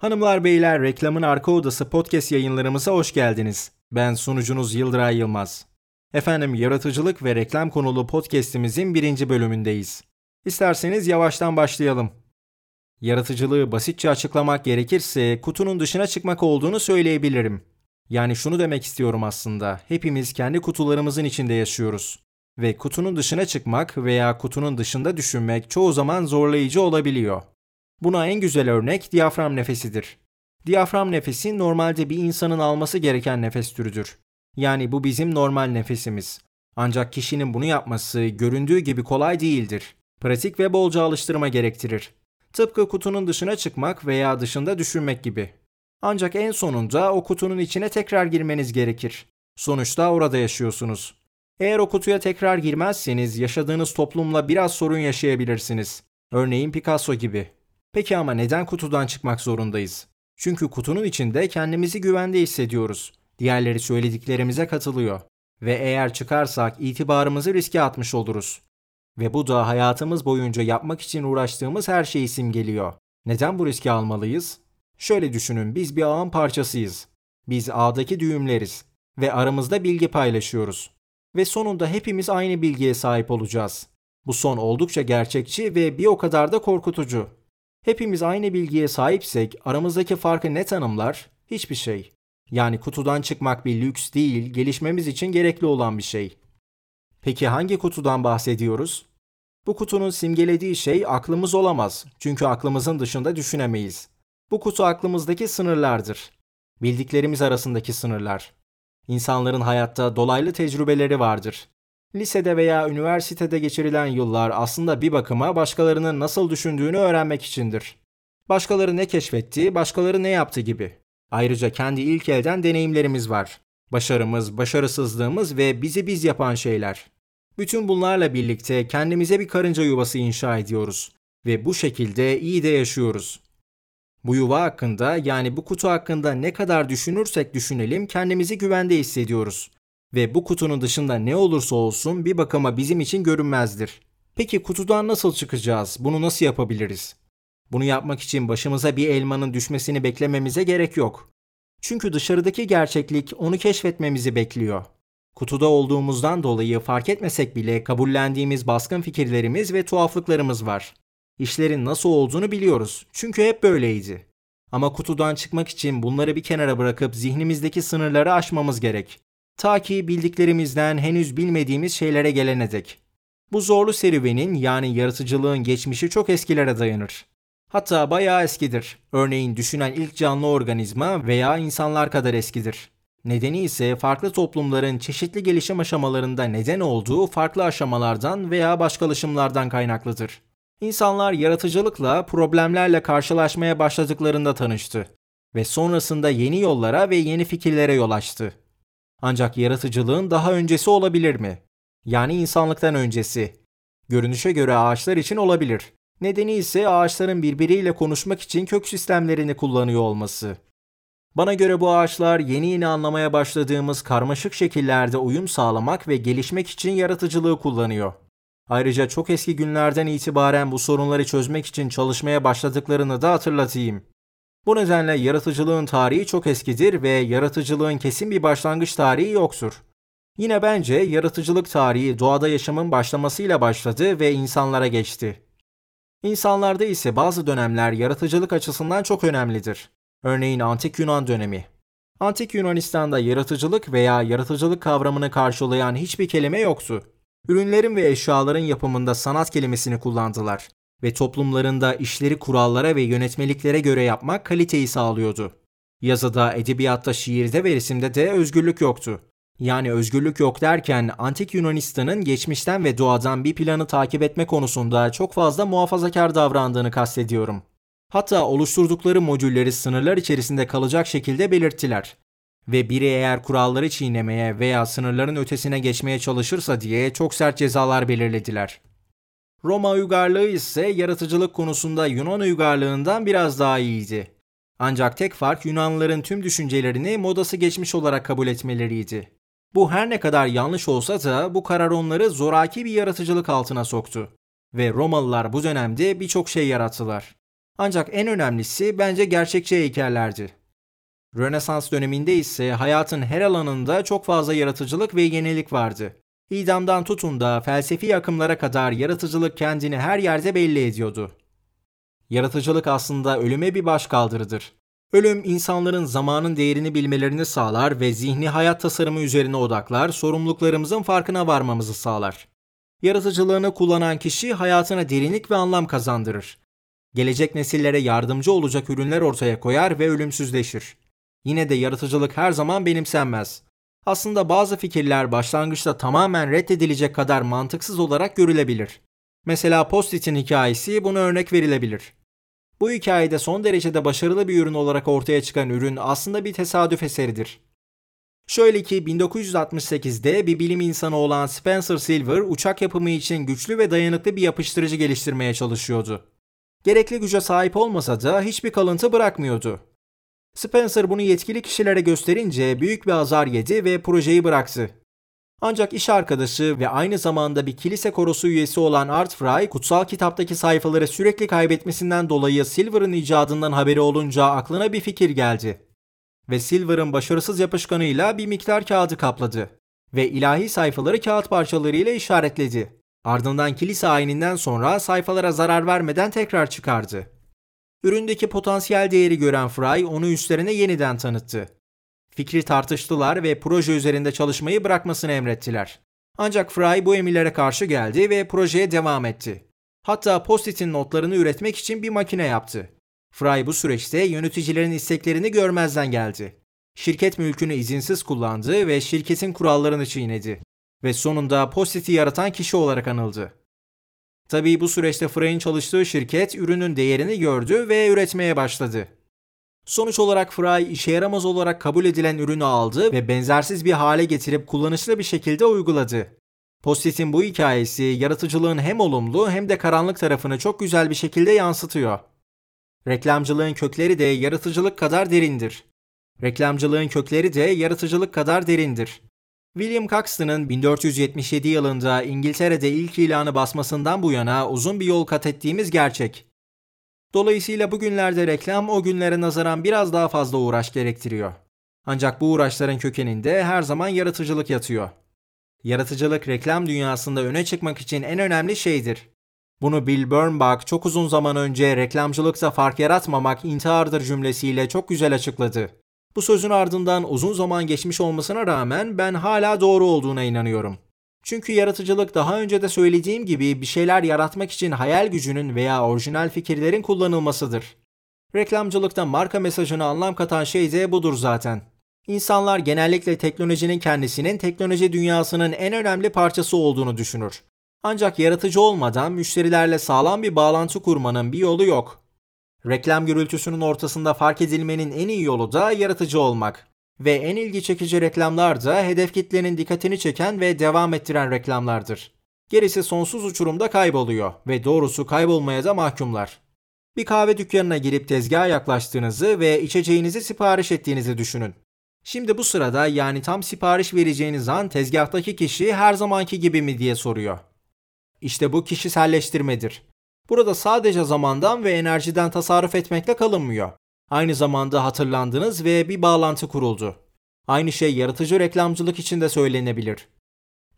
Hanımlar beyler reklamın arka odası podcast yayınlarımıza hoş geldiniz. Ben sunucunuz Yıldıray Yılmaz. Efendim yaratıcılık ve reklam konulu podcastimizin birinci bölümündeyiz. İsterseniz yavaştan başlayalım. Yaratıcılığı basitçe açıklamak gerekirse kutunun dışına çıkmak olduğunu söyleyebilirim. Yani şunu demek istiyorum aslında. Hepimiz kendi kutularımızın içinde yaşıyoruz. Ve kutunun dışına çıkmak veya kutunun dışında düşünmek çoğu zaman zorlayıcı olabiliyor. Buna en güzel örnek diyafram nefesidir. Diyafram nefesi normalde bir insanın alması gereken nefes türüdür. Yani bu bizim normal nefesimiz. Ancak kişinin bunu yapması göründüğü gibi kolay değildir. Pratik ve bolca alıştırma gerektirir. Tıpkı kutunun dışına çıkmak veya dışında düşünmek gibi. Ancak en sonunda o kutunun içine tekrar girmeniz gerekir. Sonuçta orada yaşıyorsunuz. Eğer o kutuya tekrar girmezseniz yaşadığınız toplumla biraz sorun yaşayabilirsiniz. Örneğin Picasso gibi. Peki ama neden kutudan çıkmak zorundayız? Çünkü kutunun içinde kendimizi güvende hissediyoruz. Diğerleri söylediklerimize katılıyor. Ve eğer çıkarsak itibarımızı riske atmış oluruz. Ve bu da hayatımız boyunca yapmak için uğraştığımız her şeyi simgeliyor. Neden bu riski almalıyız? Şöyle düşünün biz bir ağın parçasıyız. Biz ağdaki düğümleriz ve aramızda bilgi paylaşıyoruz. Ve sonunda hepimiz aynı bilgiye sahip olacağız. Bu son oldukça gerçekçi ve bir o kadar da korkutucu. Hepimiz aynı bilgiye sahipsek aramızdaki farkı ne tanımlar? Hiçbir şey. Yani kutudan çıkmak bir lüks değil, gelişmemiz için gerekli olan bir şey. Peki hangi kutudan bahsediyoruz? Bu kutunun simgelediği şey aklımız olamaz. Çünkü aklımızın dışında düşünemeyiz. Bu kutu aklımızdaki sınırlardır. Bildiklerimiz arasındaki sınırlar. İnsanların hayatta dolaylı tecrübeleri vardır. Lisede veya üniversitede geçirilen yıllar aslında bir bakıma başkalarının nasıl düşündüğünü öğrenmek içindir. Başkaları ne keşfetti, başkaları ne yaptı gibi. Ayrıca kendi ilk elden deneyimlerimiz var. Başarımız, başarısızlığımız ve bizi biz yapan şeyler. Bütün bunlarla birlikte kendimize bir karınca yuvası inşa ediyoruz ve bu şekilde iyi de yaşıyoruz. Bu yuva hakkında yani bu kutu hakkında ne kadar düşünürsek düşünelim kendimizi güvende hissediyoruz ve bu kutunun dışında ne olursa olsun bir bakıma bizim için görünmezdir. Peki kutudan nasıl çıkacağız? Bunu nasıl yapabiliriz? Bunu yapmak için başımıza bir elmanın düşmesini beklememize gerek yok. Çünkü dışarıdaki gerçeklik onu keşfetmemizi bekliyor. Kutuda olduğumuzdan dolayı fark etmesek bile kabullendiğimiz baskın fikirlerimiz ve tuhaflıklarımız var. İşlerin nasıl olduğunu biliyoruz. Çünkü hep böyleydi. Ama kutudan çıkmak için bunları bir kenara bırakıp zihnimizdeki sınırları aşmamız gerek. Ta ki bildiklerimizden henüz bilmediğimiz şeylere gelene dek. Bu zorlu serüvenin yani yaratıcılığın geçmişi çok eskilere dayanır. Hatta bayağı eskidir. Örneğin düşünen ilk canlı organizma veya insanlar kadar eskidir. Nedeni ise farklı toplumların çeşitli gelişim aşamalarında neden olduğu farklı aşamalardan veya başkalaşımlardan kaynaklıdır. İnsanlar yaratıcılıkla, problemlerle karşılaşmaya başladıklarında tanıştı ve sonrasında yeni yollara ve yeni fikirlere yol açtı. Ancak yaratıcılığın daha öncesi olabilir mi? Yani insanlıktan öncesi. Görünüşe göre ağaçlar için olabilir. Nedeni ise ağaçların birbiriyle konuşmak için kök sistemlerini kullanıyor olması. Bana göre bu ağaçlar yeni yeni anlamaya başladığımız karmaşık şekillerde uyum sağlamak ve gelişmek için yaratıcılığı kullanıyor. Ayrıca çok eski günlerden itibaren bu sorunları çözmek için çalışmaya başladıklarını da hatırlatayım. Bu nedenle yaratıcılığın tarihi çok eskidir ve yaratıcılığın kesin bir başlangıç tarihi yoktur. Yine bence yaratıcılık tarihi doğada yaşamın başlamasıyla başladı ve insanlara geçti. İnsanlarda ise bazı dönemler yaratıcılık açısından çok önemlidir. Örneğin Antik Yunan dönemi. Antik Yunanistan'da yaratıcılık veya yaratıcılık kavramını karşılayan hiçbir kelime yoktu. Ürünlerin ve eşyaların yapımında sanat kelimesini kullandılar ve toplumlarında işleri kurallara ve yönetmeliklere göre yapmak kaliteyi sağlıyordu. Yazıda, edebiyatta, şiirde ve resimde de özgürlük yoktu. Yani özgürlük yok derken antik Yunanistan'ın geçmişten ve doğadan bir planı takip etme konusunda çok fazla muhafazakar davrandığını kastediyorum. Hatta oluşturdukları modülleri sınırlar içerisinde kalacak şekilde belirttiler. Ve biri eğer kuralları çiğnemeye veya sınırların ötesine geçmeye çalışırsa diye çok sert cezalar belirlediler. Roma uygarlığı ise yaratıcılık konusunda Yunan uygarlığından biraz daha iyiydi. Ancak tek fark Yunanlıların tüm düşüncelerini modası geçmiş olarak kabul etmeleriydi. Bu her ne kadar yanlış olsa da bu karar onları zoraki bir yaratıcılık altına soktu. Ve Romalılar bu dönemde birçok şey yarattılar. Ancak en önemlisi bence gerçekçi heykellerdi. Rönesans döneminde ise hayatın her alanında çok fazla yaratıcılık ve yenilik vardı. İdamdan tutun da felsefi akımlara kadar yaratıcılık kendini her yerde belli ediyordu. Yaratıcılık aslında ölüme bir başkaldırıdır. Ölüm insanların zamanın değerini bilmelerini sağlar ve zihni hayat tasarımı üzerine odaklar, sorumluluklarımızın farkına varmamızı sağlar. Yaratıcılığını kullanan kişi hayatına derinlik ve anlam kazandırır. Gelecek nesillere yardımcı olacak ürünler ortaya koyar ve ölümsüzleşir. Yine de yaratıcılık her zaman benimsenmez. Aslında bazı fikirler başlangıçta tamamen reddedilecek kadar mantıksız olarak görülebilir. Mesela Post-it'in hikayesi buna örnek verilebilir. Bu hikayede son derecede başarılı bir ürün olarak ortaya çıkan ürün aslında bir tesadüf eseridir. Şöyle ki 1968'de bir bilim insanı olan Spencer Silver uçak yapımı için güçlü ve dayanıklı bir yapıştırıcı geliştirmeye çalışıyordu. Gerekli güce sahip olmasa da hiçbir kalıntı bırakmıyordu. Spencer bunu yetkili kişilere gösterince büyük bir azar yedi ve projeyi bıraktı. Ancak iş arkadaşı ve aynı zamanda bir kilise korosu üyesi olan Art Fry, kutsal kitaptaki sayfaları sürekli kaybetmesinden dolayı Silver'ın icadından haberi olunca aklına bir fikir geldi. Ve Silver'ın başarısız yapışkanıyla bir miktar kağıdı kapladı. Ve ilahi sayfaları kağıt parçalarıyla işaretledi. Ardından kilise ayininden sonra sayfalara zarar vermeden tekrar çıkardı. Üründeki potansiyel değeri gören Fry onu üstlerine yeniden tanıttı. Fikri tartıştılar ve proje üzerinde çalışmayı bırakmasını emrettiler. Ancak Fry bu emirlere karşı geldi ve projeye devam etti. Hatta Post-it'in notlarını üretmek için bir makine yaptı. Fry bu süreçte yöneticilerin isteklerini görmezden geldi. Şirket mülkünü izinsiz kullandı ve şirketin kurallarını çiğnedi. Ve sonunda Post-it'i yaratan kişi olarak anıldı. Tabii bu süreçte Fry'in çalıştığı şirket ürünün değerini gördü ve üretmeye başladı. Sonuç olarak Fry işe yaramaz olarak kabul edilen ürünü aldı ve benzersiz bir hale getirip kullanışlı bir şekilde uyguladı. Postit'in bu hikayesi yaratıcılığın hem olumlu hem de karanlık tarafını çok güzel bir şekilde yansıtıyor. Reklamcılığın kökleri de yaratıcılık kadar derindir. Reklamcılığın kökleri de yaratıcılık kadar derindir. William Caxton'ın 1477 yılında İngiltere'de ilk ilanı basmasından bu yana uzun bir yol kat ettiğimiz gerçek. Dolayısıyla bugünlerde reklam o günlere nazaran biraz daha fazla uğraş gerektiriyor. Ancak bu uğraşların kökeninde her zaman yaratıcılık yatıyor. Yaratıcılık reklam dünyasında öne çıkmak için en önemli şeydir. Bunu Bill Bernbach çok uzun zaman önce reklamcılıkta fark yaratmamak intihardır cümlesiyle çok güzel açıkladı. Bu sözün ardından uzun zaman geçmiş olmasına rağmen ben hala doğru olduğuna inanıyorum. Çünkü yaratıcılık daha önce de söylediğim gibi bir şeyler yaratmak için hayal gücünün veya orijinal fikirlerin kullanılmasıdır. Reklamcılıkta marka mesajına anlam katan şey de budur zaten. İnsanlar genellikle teknolojinin kendisinin teknoloji dünyasının en önemli parçası olduğunu düşünür. Ancak yaratıcı olmadan müşterilerle sağlam bir bağlantı kurmanın bir yolu yok. Reklam gürültüsünün ortasında fark edilmenin en iyi yolu da yaratıcı olmak. Ve en ilgi çekici reklamlar da hedef kitlenin dikkatini çeken ve devam ettiren reklamlardır. Gerisi sonsuz uçurumda kayboluyor ve doğrusu kaybolmaya da mahkumlar. Bir kahve dükkanına girip tezgaha yaklaştığınızı ve içeceğinizi sipariş ettiğinizi düşünün. Şimdi bu sırada yani tam sipariş vereceğiniz an tezgahtaki kişi her zamanki gibi mi diye soruyor. İşte bu kişiselleştirmedir. Burada sadece zamandan ve enerjiden tasarruf etmekle kalınmıyor. Aynı zamanda hatırlandınız ve bir bağlantı kuruldu. Aynı şey yaratıcı reklamcılık için de söylenebilir.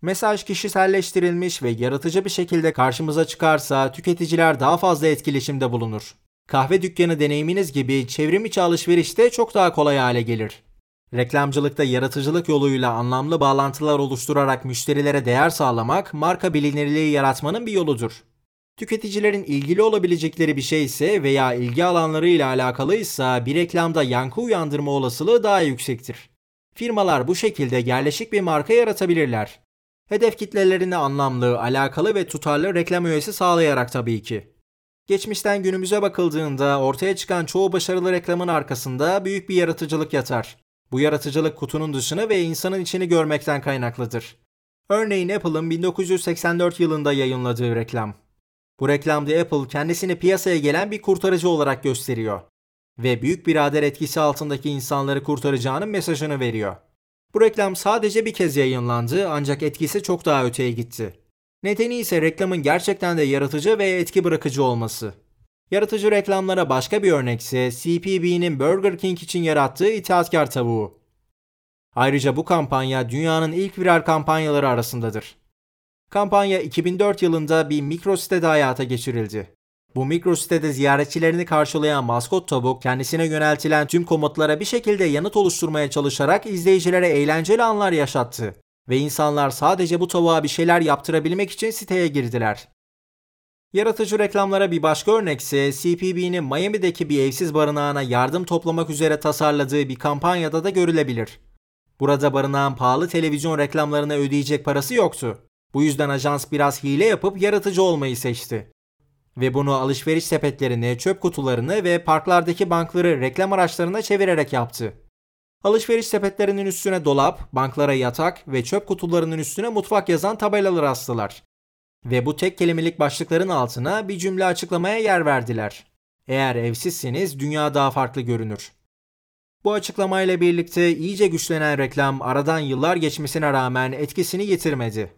Mesaj kişiselleştirilmiş ve yaratıcı bir şekilde karşımıza çıkarsa tüketiciler daha fazla etkileşimde bulunur. Kahve dükkanı deneyiminiz gibi çevrim içi alışverişte çok daha kolay hale gelir. Reklamcılıkta yaratıcılık yoluyla anlamlı bağlantılar oluşturarak müşterilere değer sağlamak, marka bilinirliği yaratmanın bir yoludur. Tüketicilerin ilgili olabilecekleri bir şey ise veya ilgi alanlarıyla alakalıysa bir reklamda yankı uyandırma olasılığı daha yüksektir. Firmalar bu şekilde yerleşik bir marka yaratabilirler. Hedef kitlelerine anlamlı, alakalı ve tutarlı reklam öğesi sağlayarak tabii ki. Geçmişten günümüze bakıldığında ortaya çıkan çoğu başarılı reklamın arkasında büyük bir yaratıcılık yatar. Bu yaratıcılık kutunun dışını ve insanın içini görmekten kaynaklıdır. Örneğin Apple'ın 1984 yılında yayınladığı reklam. Bu reklamda Apple kendisini piyasaya gelen bir kurtarıcı olarak gösteriyor ve büyük birader etkisi altındaki insanları kurtaracağının mesajını veriyor. Bu reklam sadece bir kez yayınlandı ancak etkisi çok daha öteye gitti. Nedeni ise reklamın gerçekten de yaratıcı ve etki bırakıcı olması. Yaratıcı reklamlara başka bir örnekse CPB'nin Burger King için yarattığı itaatkar tavuğu. Ayrıca bu kampanya dünyanın ilk viral kampanyaları arasındadır. Kampanya 2004 yılında bir mikro sitede hayata geçirildi. Bu mikro sitede ziyaretçilerini karşılayan maskot tavuk kendisine yöneltilen tüm komutlara bir şekilde yanıt oluşturmaya çalışarak izleyicilere eğlenceli anlar yaşattı ve insanlar sadece bu tavuğa bir şeyler yaptırabilmek için siteye girdiler. Yaratıcı reklamlara bir başka örnekse CPB'nin Miami'deki bir evsiz barınağına yardım toplamak üzere tasarladığı bir kampanyada da görülebilir. Burada barınağın pahalı televizyon reklamlarına ödeyecek parası yoktu. Bu yüzden ajans biraz hile yapıp yaratıcı olmayı seçti. Ve bunu alışveriş sepetlerini, çöp kutularını ve parklardaki bankları reklam araçlarına çevirerek yaptı. Alışveriş sepetlerinin üstüne dolap, banklara yatak ve çöp kutularının üstüne mutfak yazan tabelalar astılar. Ve bu tek kelimelik başlıkların altına bir cümle açıklamaya yer verdiler. Eğer evsizseniz dünya daha farklı görünür. Bu açıklamayla birlikte iyice güçlenen reklam aradan yıllar geçmesine rağmen etkisini yitirmedi.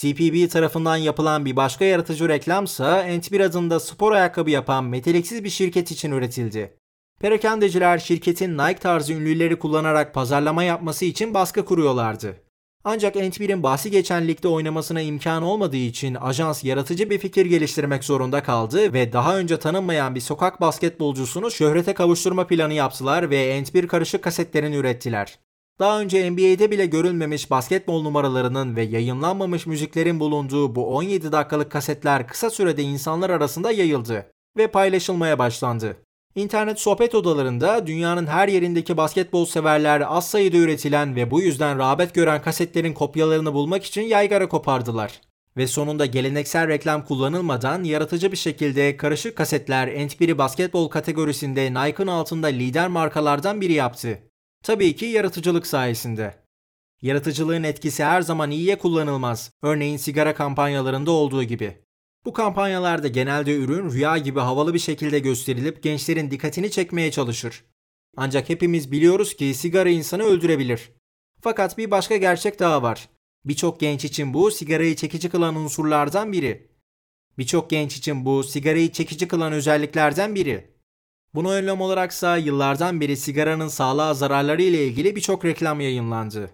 CPB tarafından yapılan bir başka yaratıcı reklamsa Entbir adında spor ayakkabı yapan meteliksiz bir şirket için üretildi. Perakendeciler şirketin Nike tarzı ünlüleri kullanarak pazarlama yapması için baskı kuruyorlardı. Ancak Entbir'in bahsi geçen ligde oynamasına imkan olmadığı için ajans yaratıcı bir fikir geliştirmek zorunda kaldı ve daha önce tanınmayan bir sokak basketbolcusunu şöhrete kavuşturma planı yaptılar ve Entbir karışık kasetlerini ürettiler. Daha önce NBA'de bile görülmemiş basketbol numaralarının ve yayınlanmamış müziklerin bulunduğu bu 17 dakikalık kasetler kısa sürede insanlar arasında yayıldı ve paylaşılmaya başlandı. İnternet sohbet odalarında dünyanın her yerindeki basketbol severler az sayıda üretilen ve bu yüzden rağbet gören kasetlerin kopyalarını bulmak için yaygara kopardılar. Ve sonunda geleneksel reklam kullanılmadan yaratıcı bir şekilde karışık kasetler Ent1'i basketbol kategorisinde Nike'ın altında lider markalardan biri yaptı. Tabii ki yaratıcılık sayesinde. Yaratıcılığın etkisi her zaman iyiye kullanılmaz. Örneğin sigara kampanyalarında olduğu gibi. Bu kampanyalarda genelde ürün rüya gibi havalı bir şekilde gösterilip gençlerin dikkatini çekmeye çalışır. Ancak hepimiz biliyoruz ki sigara insanı öldürebilir. Fakat bir başka gerçek daha var. Birçok genç için bu sigarayı çekici kılan unsurlardan biri. Birçok genç için bu sigarayı çekici kılan özelliklerden biri. Buna önlem olaraksa yıllardan beri sigaranın sağlığa zararları ile ilgili birçok reklam yayınlandı.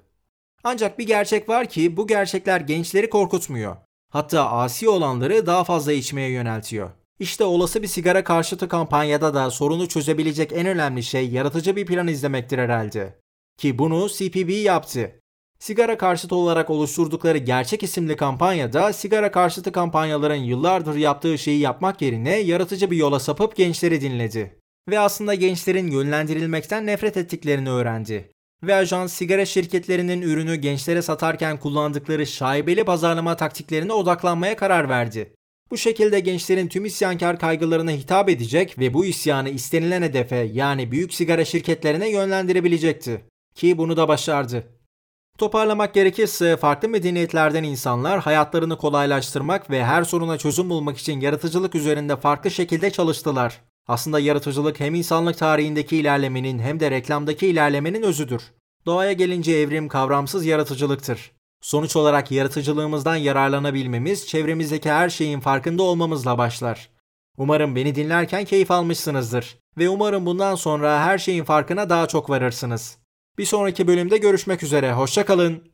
Ancak bir gerçek var ki bu gerçekler gençleri korkutmuyor. Hatta asi olanları daha fazla içmeye yöneltiyor. İşte olası bir sigara karşıtı kampanyada da sorunu çözebilecek en önemli şey yaratıcı bir plan izlemektir herhalde. Ki bunu CPB yaptı. Sigara karşıtı olarak oluşturdukları Gerçek isimli kampanyada sigara karşıtı kampanyaların yıllardır yaptığı şeyi yapmak yerine yaratıcı bir yola sapıp gençleri dinledi. Ve aslında gençlerin yönlendirilmekten nefret ettiklerini öğrendi ve ajans sigara şirketlerinin ürünü gençlere satarken kullandıkları şaibeli pazarlama taktiklerine odaklanmaya karar verdi. Bu şekilde gençlerin tüm isyankar kaygılarına hitap edecek ve bu isyanı istenilen hedefe yani büyük sigara şirketlerine yönlendirebilecekti. Ki bunu da başardı. Toparlamak gerekirse farklı medeniyetlerden insanlar hayatlarını kolaylaştırmak ve her soruna çözüm bulmak için yaratıcılık üzerinde farklı şekilde çalıştılar. Aslında yaratıcılık hem insanlık tarihindeki ilerlemenin hem de reklamdaki ilerlemenin özüdür. Doğaya gelince evrim kavramsız yaratıcılıktır. Sonuç olarak yaratıcılığımızdan yararlanabilmemiz çevremizdeki her şeyin farkında olmamızla başlar. Umarım beni dinlerken keyif almışsınızdır ve umarım bundan sonra her şeyin farkına daha çok varırsınız. Bir sonraki bölümde görüşmek üzere, hoşçakalın.